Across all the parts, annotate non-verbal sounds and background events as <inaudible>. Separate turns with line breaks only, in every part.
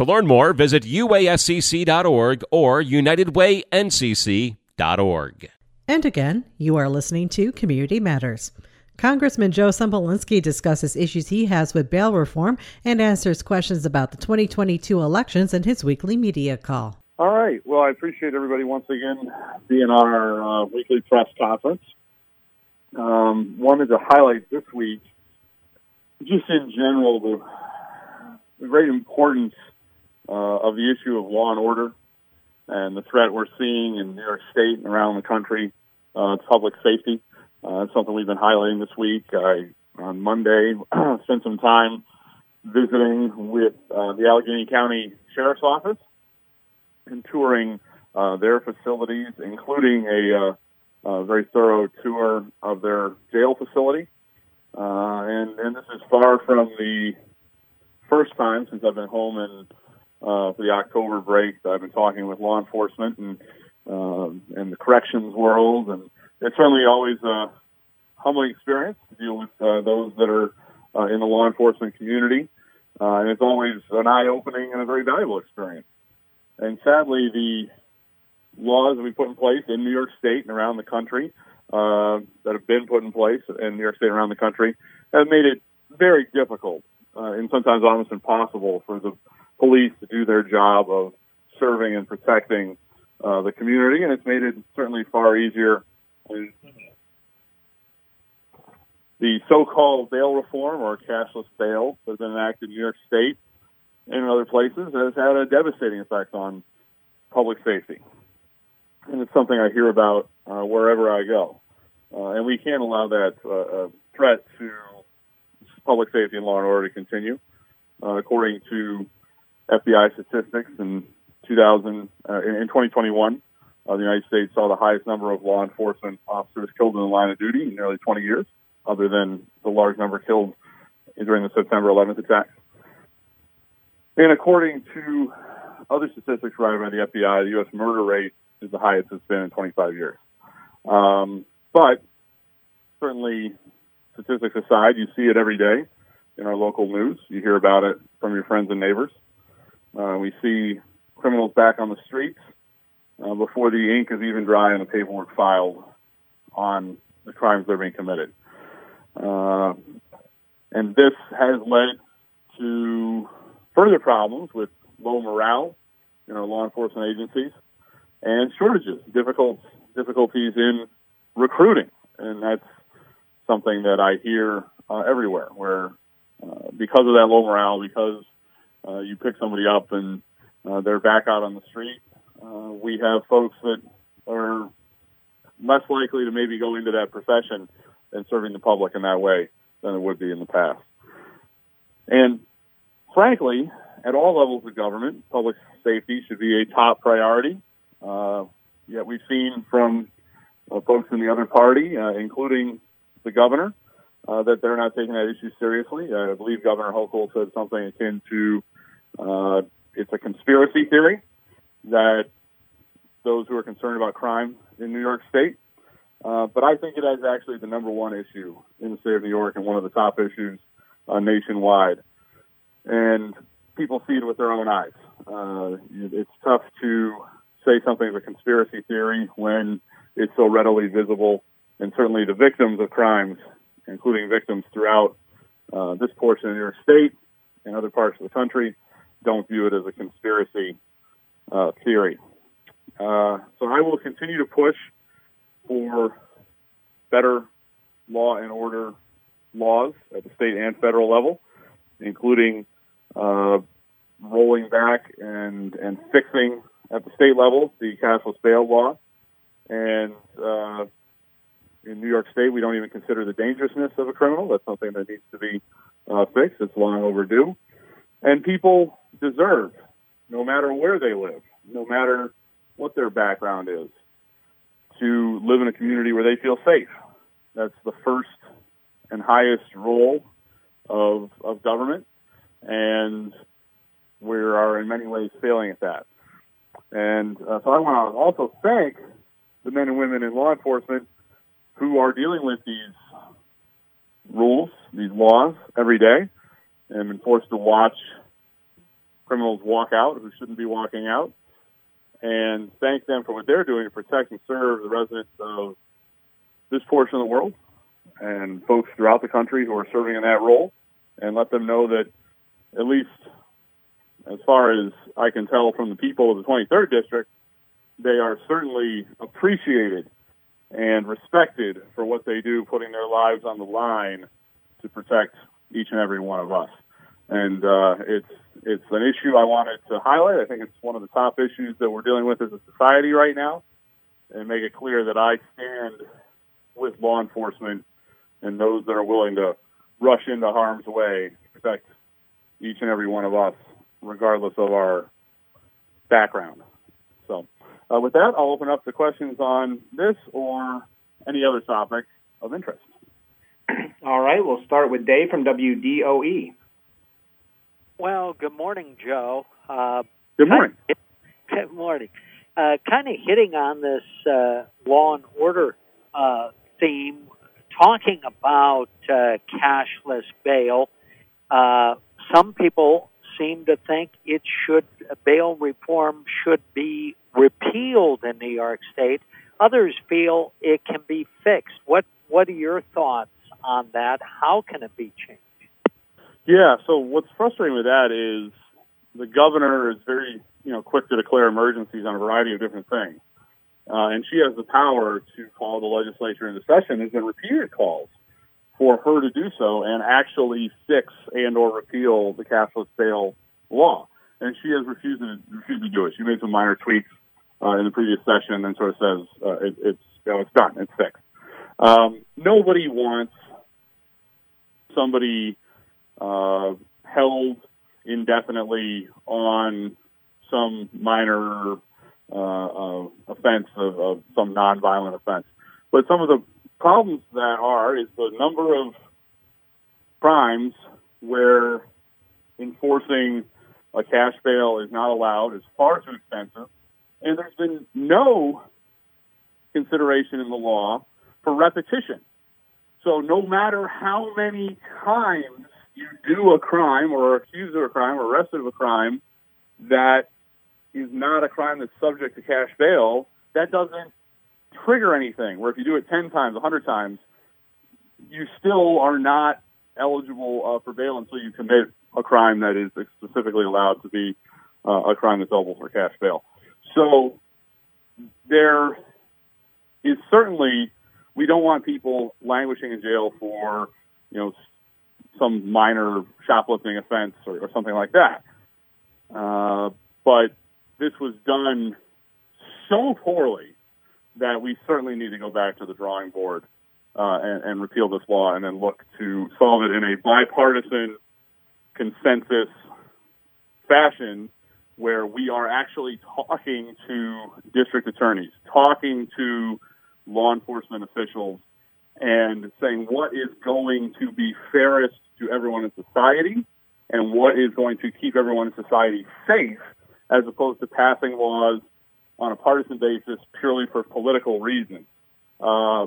To learn more, visit uascc.org or unitedwayncc.org.
And again, you are listening to Community Matters. Congressman Joe Sempolinski discusses issues he has with bail reform and answers questions about the 2022 elections in his weekly media call.
All right. Well, I appreciate everybody once again being on our uh, weekly press conference. Um, wanted to highlight this week, just in general, the, the great importance uh, of the issue of law and order and the threat we're seeing in New York State and around the country uh, to public safety. Uh, it's something we've been highlighting this week. I, on Monday, <clears throat> spent some time visiting with uh, the Allegany County Sheriff's Office and touring uh, their facilities, including a, uh, a very thorough tour of their jail facility. Uh, and, and this is far from the first time since I've been home in uh, for the October break. I've been talking with law enforcement and um, and the corrections world, and it's certainly always a humbling experience to deal with uh, those that are uh, in the law enforcement community, uh, and it's always an eye-opening and a very valuable experience. And sadly, the laws that we put in place in New York State and around the country uh, that have been put in place in New York State and around the country have made it very difficult uh, and sometimes almost impossible for the police to do their job of serving and protecting uh, the community, and it's made it certainly far easier. The so-called bail reform or cashless bail that has been enacted in New York State and in other places has had a devastating effect on public safety. And it's something I hear about uh, wherever I go. Uh, and we can't allow that uh, uh threat to public safety and law and order to continue. Uh, according to FBI statistics in 2000 uh, in 2021, uh, the United States saw the highest number of law enforcement officers killed in the line of duty in nearly 20 years, other than the large number killed during the September 11th attacks. And according to other statistics provided by the FBI, the U.S. murder rate is the highest it's been in 25 years. Um, but certainly, statistics aside, you see it every day in our local news. You hear about it from your friends and neighbors. Uh, we see criminals back on the streets uh, before the ink is even dry and the paperwork filed on the crimes that are being committed. Uh, and this has led to further problems with low morale in our law enforcement agencies and shortages, difficult difficulties in recruiting, and that's something that I hear uh, everywhere. Where uh, because of that low morale, because uh, you pick somebody up and uh, they're back out on the street. Uh, we have folks that are less likely to maybe go into that profession and serving the public in that way than it would be in the past. And frankly, at all levels of government, public safety should be a top priority. Uh, yet we've seen from uh, folks in the other party, uh, including the governor, uh, that they're not taking that issue seriously. I believe Governor Hochul said something akin to uh, it's a conspiracy theory that those who are concerned about crime in New York State. Uh, but I think it is actually the number one issue in the state of New York and one of the top issues uh, nationwide. And people see it with their own eyes. Uh, it's tough to say something is a conspiracy theory when it's so readily visible. And certainly the victims of crimes, including victims throughout uh, this portion of New York State and other parts of the country, don't view it as a conspiracy uh, theory. Uh, so I will continue to push for better law and order laws at the state and federal level, including uh, rolling back and and fixing at the state level the cashless bail law, and uh, in New York State we don't even consider the dangerousness of a criminal. That's something that needs to be uh, fixed. It's long overdue, and people deserve, no matter where they live, no matter what their background is, to live in a community where they feel safe. That's the first and highest role of of government, and we are in many ways failing at that. And uh, so I want to also thank the men and women in law enforcement who are dealing with these rules, these laws every day, and been forced to watch criminals walk out who shouldn't be walking out, and thank them for what they're doing to protect and serve the residents of this portion of the world and folks throughout the country who are serving in that role, and let them know that at least as far as I can tell from the people of the 23rd District, they are certainly appreciated and respected for what they do, putting their lives on the line to protect each and every one of us. And uh, it's it's an issue I wanted to highlight. I think it's one of the top issues that we're dealing with as a society right now, and make it clear that I stand with law enforcement and those that are willing to rush into harm's way to protect each and every one of us regardless of our background. So, uh, with that, I'll open up the questions on this or any other topic of interest. <clears throat>
All right, we'll start with Dave from WDOE.
Well, good morning, Joe. Uh,
good morning.
Good morning. Uh, kind of hitting on this uh, law and order uh, theme, talking about uh, cashless bail. Uh, some people seem to think it should bail reform should be repealed in New York State. Others feel it can be fixed. What what are your thoughts on that? How can it be changed?
Yeah, so what's frustrating with that is the governor is very, you know, quick to declare emergencies on a variety of different things. Uh, and she has the power to call the legislature into session. There's been repeated calls for her to do so and actually fix and or repeal the cashless bail law. And she has refused to, refused to do it. She made some minor tweaks uh, in the previous session and then sort of says uh, it, it's you know, it's done, it's fixed. Um, nobody wants somebody uh, held indefinitely on some minor uh, uh, offense of, of some nonviolent offense. But some of the problems that are is the number of crimes where enforcing a cash bail is not allowed is far too expensive, and there's been no consideration in the law for repetition. So no matter how many times you do a crime or are accused of a crime or arrested of a crime that is not a crime that's subject to cash bail, that doesn't trigger anything. Where if you do it 10 times, 100 times, you still are not eligible uh, for bail until you commit a crime that is specifically allowed to be uh, a crime that's eligible for cash bail. So there is certainly we don't want people languishing in jail for you know some minor shoplifting offense or, or something like that. Uh, but this was done so poorly that we certainly need to go back to the drawing board uh, and, and repeal this law and then look to solve it in a bipartisan consensus fashion where we are actually talking to district attorneys, talking to law enforcement officials, and saying what is going to be fairest to everyone in society and what is going to keep everyone in society safe as opposed to passing laws on a partisan basis purely for political reasons. Uh,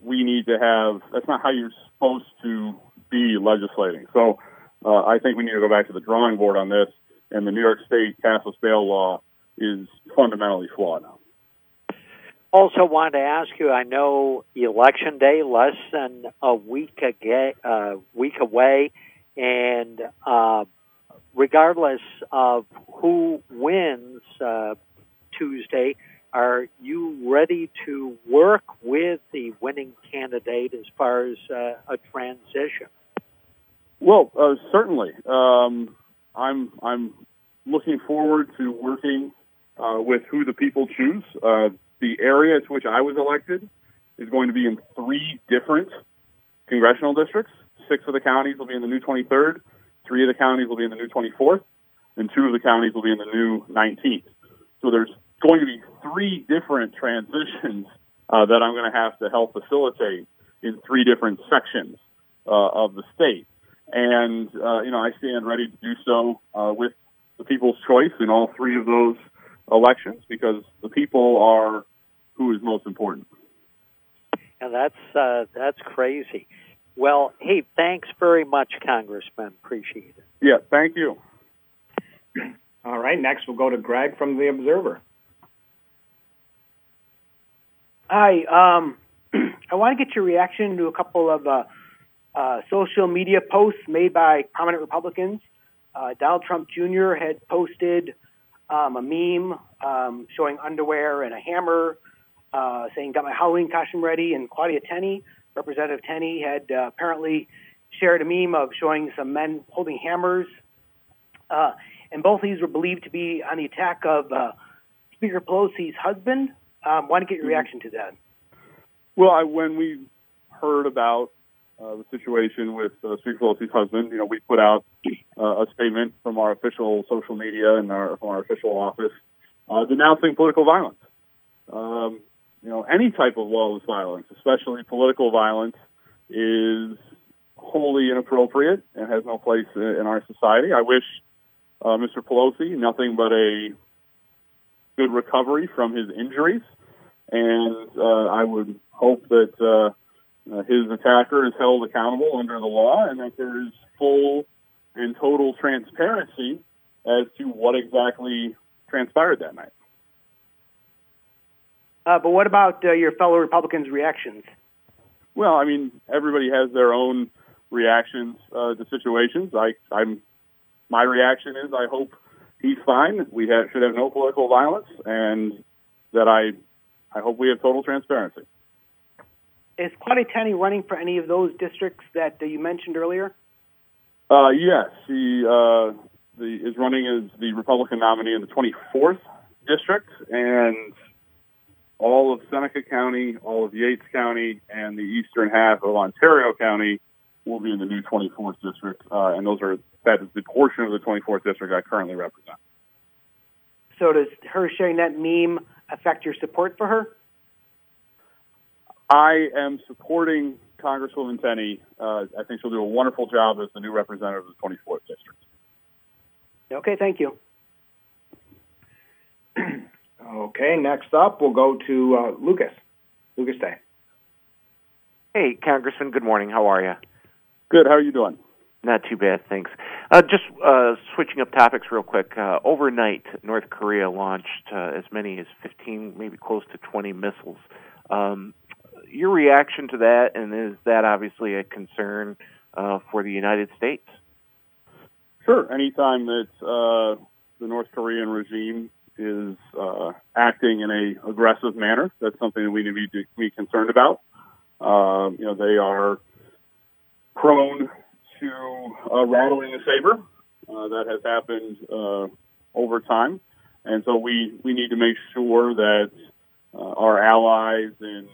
we need to have, that's not how you're supposed to be legislating. So uh, I think we need to go back to the drawing board on this, and the New York State cashless bail law is fundamentally flawed.
Also, wanted to ask you. I know election day less than a week a uh, week away, and uh, regardless of who wins, uh, Tuesday. Are you ready to work with the winning candidate as far as uh, a transition?
Well, uh, certainly. Um, I'm I'm looking forward to working uh, with who the people choose. The area to which I was elected is going to be in three different congressional districts. Six of the counties will be in the new 23rd, three of the counties will be in the new 24th, and two of the counties will be in the new 19th. So there's going to be three different transitions uh, that I'm going to have to help facilitate in three different sections uh, of the state. And, uh, you know, I stand ready to do so uh, with the people's choice in all three of those elections because the people are who is most important.
And that's uh, that's crazy. Well, hey, thanks very much, Congressman. Appreciate it.
Yeah, thank you.
All right, next we'll go to Greg from the Observer.
Hi, um, <clears throat> I want to get your reaction to a couple of uh, uh, social media posts made by prominent Republicans. Uh, Donald Trump Jr. had posted um, a meme um, showing underwear and a hammer, uh, saying "Got my Halloween costume ready." And Claudia Tenney, Representative Tenney, had uh, apparently shared a meme of showing some men holding hammers. Uh, and both of these were believed to be on the attack of uh, Speaker Pelosi's husband. Um, want to get your reaction to that?
Well, I, when we heard about uh, the situation with uh, Pelosi's husband, you know, we put out uh, a statement from our official social media and our, from our official office uh, denouncing political violence. Um, you know, any type of lawless violence, especially political violence, is wholly inappropriate and has no place in our society. I wish uh, Mr. Pelosi nothing but a good recovery from his injuries, and uh, I would hope that uh, uh, his attacker is held accountable under the law, and that there is full and total transparency as to what exactly transpired that night.
Uh, but what about uh, your fellow Republicans' reactions?
Well, I mean, everybody has their own reactions uh, to situations. I, I'm, my reaction is I hope he's fine. We have, should have no political violence, and that I, I hope we have total transparency.
Is Tenney running for any of those districts that you mentioned earlier?
Uh, yes, he uh, the, is running as the Republican nominee in the 24th district, and all of Seneca County, all of Yates County, and the eastern half of Ontario County will be in the new 24th district, uh, and those are that is the portion of the 24th district I currently represent.
So does her sharing that meme affect your support for her?
I am supporting Congresswoman Tenney. Uh, I think she'll do a wonderful job as the new representative of the 24th district.
Okay, thank you. <clears throat>
okay, next up we'll go to uh, Lucas. Lucas Day.
Hey, Congressman. Good morning. How are you?
Good. How are you doing?
Not too bad, thanks. Uh, just uh, switching up topics real quick. Uh, overnight, North Korea launched uh, as many as 15, maybe close to 20 missiles. Um, your reaction to that, and is that obviously a concern uh, for the United States?
Sure. Anytime that uh, the North Korean regime is uh, acting in a aggressive manner, that's something that we need to be concerned about. Um, you know, they are prone to uh, rattling the saber. Uh, that has happened uh, over time, and so we we need to make sure that uh, our allies in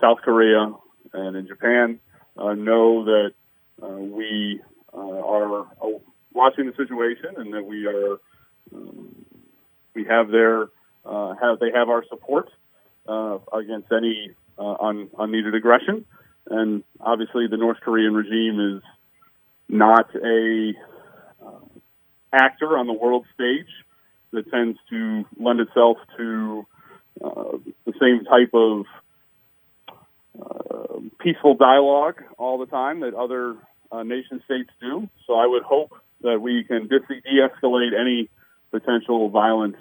South Korea and in Japan uh, know that uh, we uh, are uh, watching the situation and that we are um, we have their uh, have they have our support uh, against any uh, un, unneeded aggression. And obviously, the North Korean regime is not a uh, actor on the world stage that tends to lend itself to uh, the same type of uh, peaceful dialogue all the time that other uh, nation states do. So I would hope that we can de-escalate any potential violence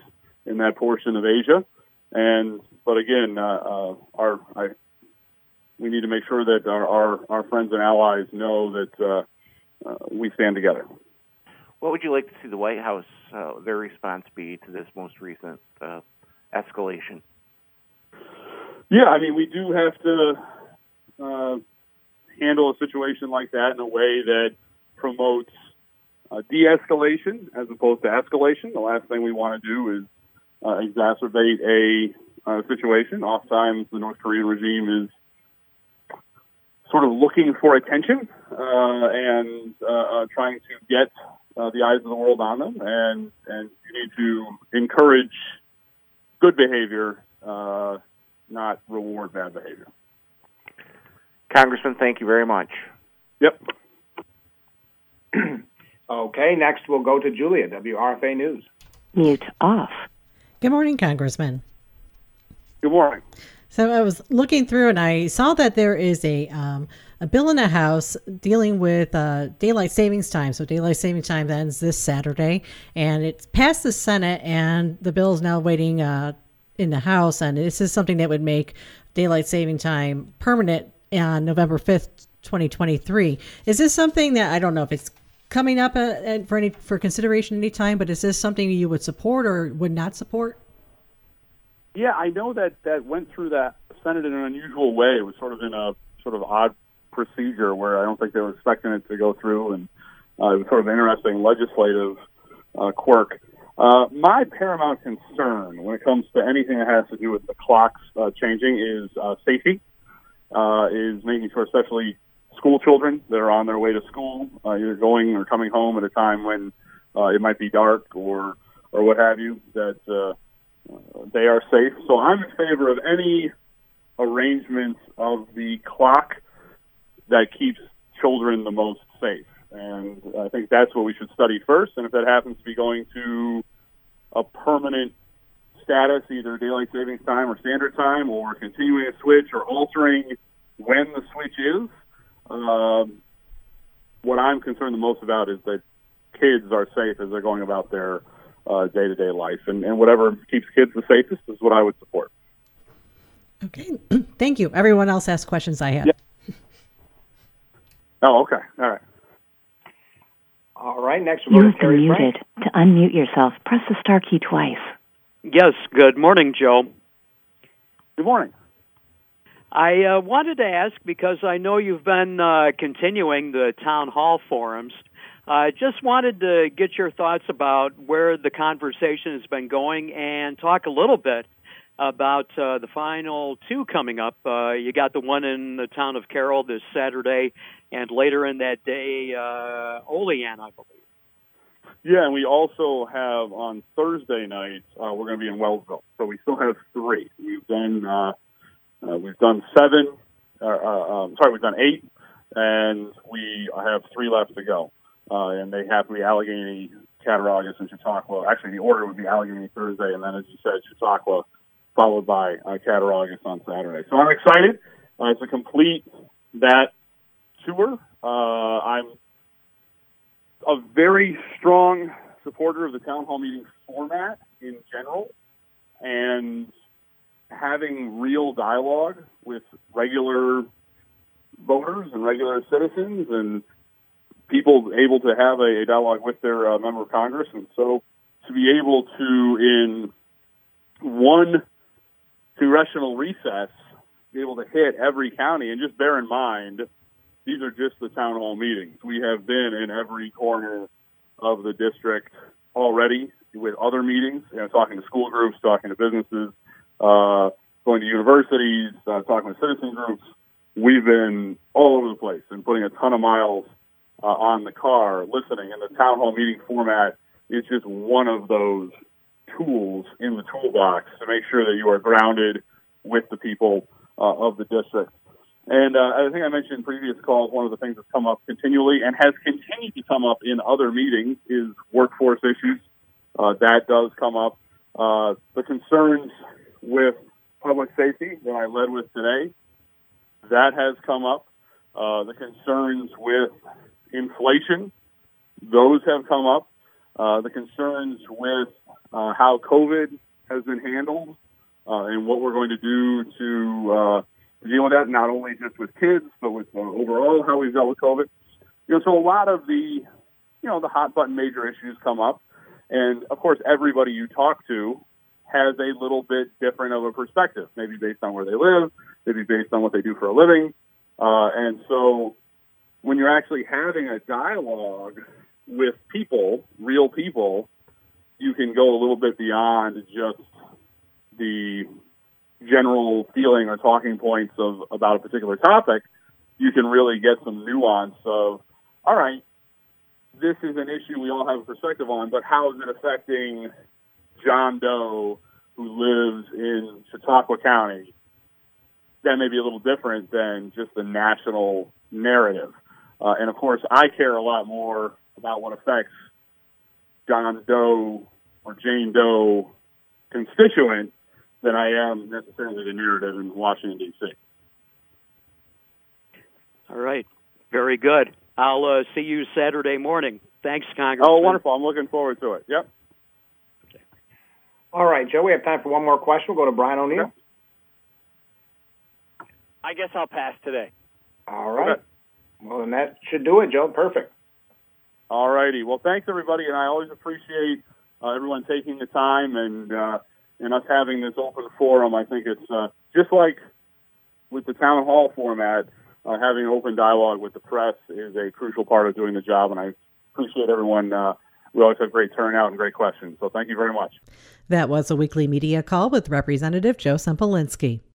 in that portion of Asia. And but again, uh, uh, our I, we need to make sure that our, our, our friends and allies know that we stand together.
what would you like to see the White House their response be to this most recent escalation?
Yeah, I mean, we do have to uh, handle a situation like that in a way that promotes uh, de-escalation as opposed to escalation. The last thing we want to do is uh, exacerbate a uh, situation. Oftentimes, the North Korean regime is sort of looking for attention uh, and uh, uh, trying to get the eyes of the world on them, and and you need to encourage good behavior, uh, not reward bad behavior.
Congressman, thank you very much.
Yep. <clears throat>
okay, next we'll go to Julia, WRFA News.
Mute off.
Good morning, Congressman.
Good morning.
So I was looking through and I saw that there is a um, a bill in the House dealing with uh, daylight savings time. So daylight savings time ends this Saturday, and it's passed the Senate, and the bill is now waiting uh, in the House. And this is something that would make daylight saving time permanent on November fifth, twenty twenty three. Is this something that I don't know if it's coming up uh, for any for consideration any time, but is this something you would support or would not support?
Yeah, I know that that went through that Senate in an unusual way. It was sort of in a sort of odd procedure where I don't think they were expecting it to go through, and uh, it was sort of an interesting legislative uh, quirk. Uh, my paramount concern when it comes to anything that has to do with the clocks uh, changing is uh, safety. Uh, is making sure, especially school children that are on their way to school, uh, either going or coming home at a time when uh, it might be dark or or what have you, that uh, they are safe. So I'm in favor of any arrangements of the clock that keeps children the most safe. And I think that's what we should study first. And if that happens to be going to a permanent status, either daylight savings time or standard time, or continuing a switch or altering when the switch is, um, what I'm concerned the most about is that kids are safe as they're going about their day to day life. And, and whatever keeps kids the safest is what I would support.
Okay. <clears throat> Thank you. Everyone else asked questions I had.
Yeah. Oh, okay. All right.
All right. Next, we'll
You've been muted. To unmute yourself, press the star key twice.
Yes. Good morning, Joe.
Good morning.
I uh, wanted to ask because I know you've been uh, continuing the town hall forums. I uh, just wanted to get your thoughts about where the conversation has been going and talk a little bit about uh, the final two coming up. Uh, you got the one in the town of Carroll this Saturday, and later in that day, uh, Olean, I believe.
Yeah, and we also have on Thursday night uh, we're going to be in Wellsville, so we still have three. We've done uh, uh, we've done seven. Uh, uh, um, sorry, we've done eight, and we have three left to go. Uh, and they have to be Allegany, Cattaraugus, and Chautauqua. Actually, the order would be Allegany Thursday, and then, as you said, Chautauqua, followed by uh, Cattaraugus on Saturday. So I'm excited uh, to complete that tour. Uh, I'm a very strong supporter of the town hall meeting format in general, and having real dialogue with regular voters and regular citizens and people able to have a, a dialogue with their uh, member of Congress. And so to be able to, in one congressional recess, be able to hit every county and just bear in mind, these are just the town hall meetings. We have been in every corner of the district already with other meetings, you know, talking to school groups, talking to businesses, uh, going to universities, uh, talking to citizen groups. We've been all over the place and putting a ton of miles uh, on the car, listening. And the town hall meeting format is just one of those tools in the toolbox to make sure that you are grounded with the people uh, of the district. And uh, I think I mentioned in previous calls, one of the things that's come up continually and has continued to come up in other meetings is workforce issues. Uh, that does come up. Uh, the concerns with public safety that I led with today, that has come up. Uh, the concerns with inflation, those have come up. Uh, the concerns with uh, how COVID has been handled uh, and what we're going to do to uh, deal with that, not only just with kids, but with uh, overall how we've dealt with COVID. You know, so a lot of the, you know, the hot button major issues come up. And of course, everybody you talk to has a little bit different of a perspective, maybe based on where they live, maybe based on what they do for a living. Uh, and so when you're actually having a dialogue with people, real people, you can go a little bit beyond just the general feeling or talking points of about a particular topic. You can really get some nuance of, all right, this is an issue we all have a perspective on, but how is it affecting John Doe who lives in Chautauqua County? That may be a little different than just the national narrative. Uh, and of course, I care a lot more about what affects John Doe or Jane Doe constituent than I am necessarily the narrative in Washington, D.C.
All right. Very good. I'll uh, see you Saturday morning. Thanks, Congressman.
Oh, wonderful. I'm looking forward to it. Yep. Okay.
All right, Joe, we have time for one more question. We'll go to Brian O'Neill.
I guess I'll pass today.
All right. Okay. Well, then that should do it, Joe. Perfect.
All righty. Well, thanks, everybody. And I always appreciate uh, everyone taking the time and, uh, and us having this open forum. I think it's uh, just like with the town hall format, uh, having open dialogue with the press is a crucial part of doing the job. And I appreciate everyone. Uh, we always have great turnout and great questions. So thank you very much.
That was a weekly media call with Representative Joe Sempolinski.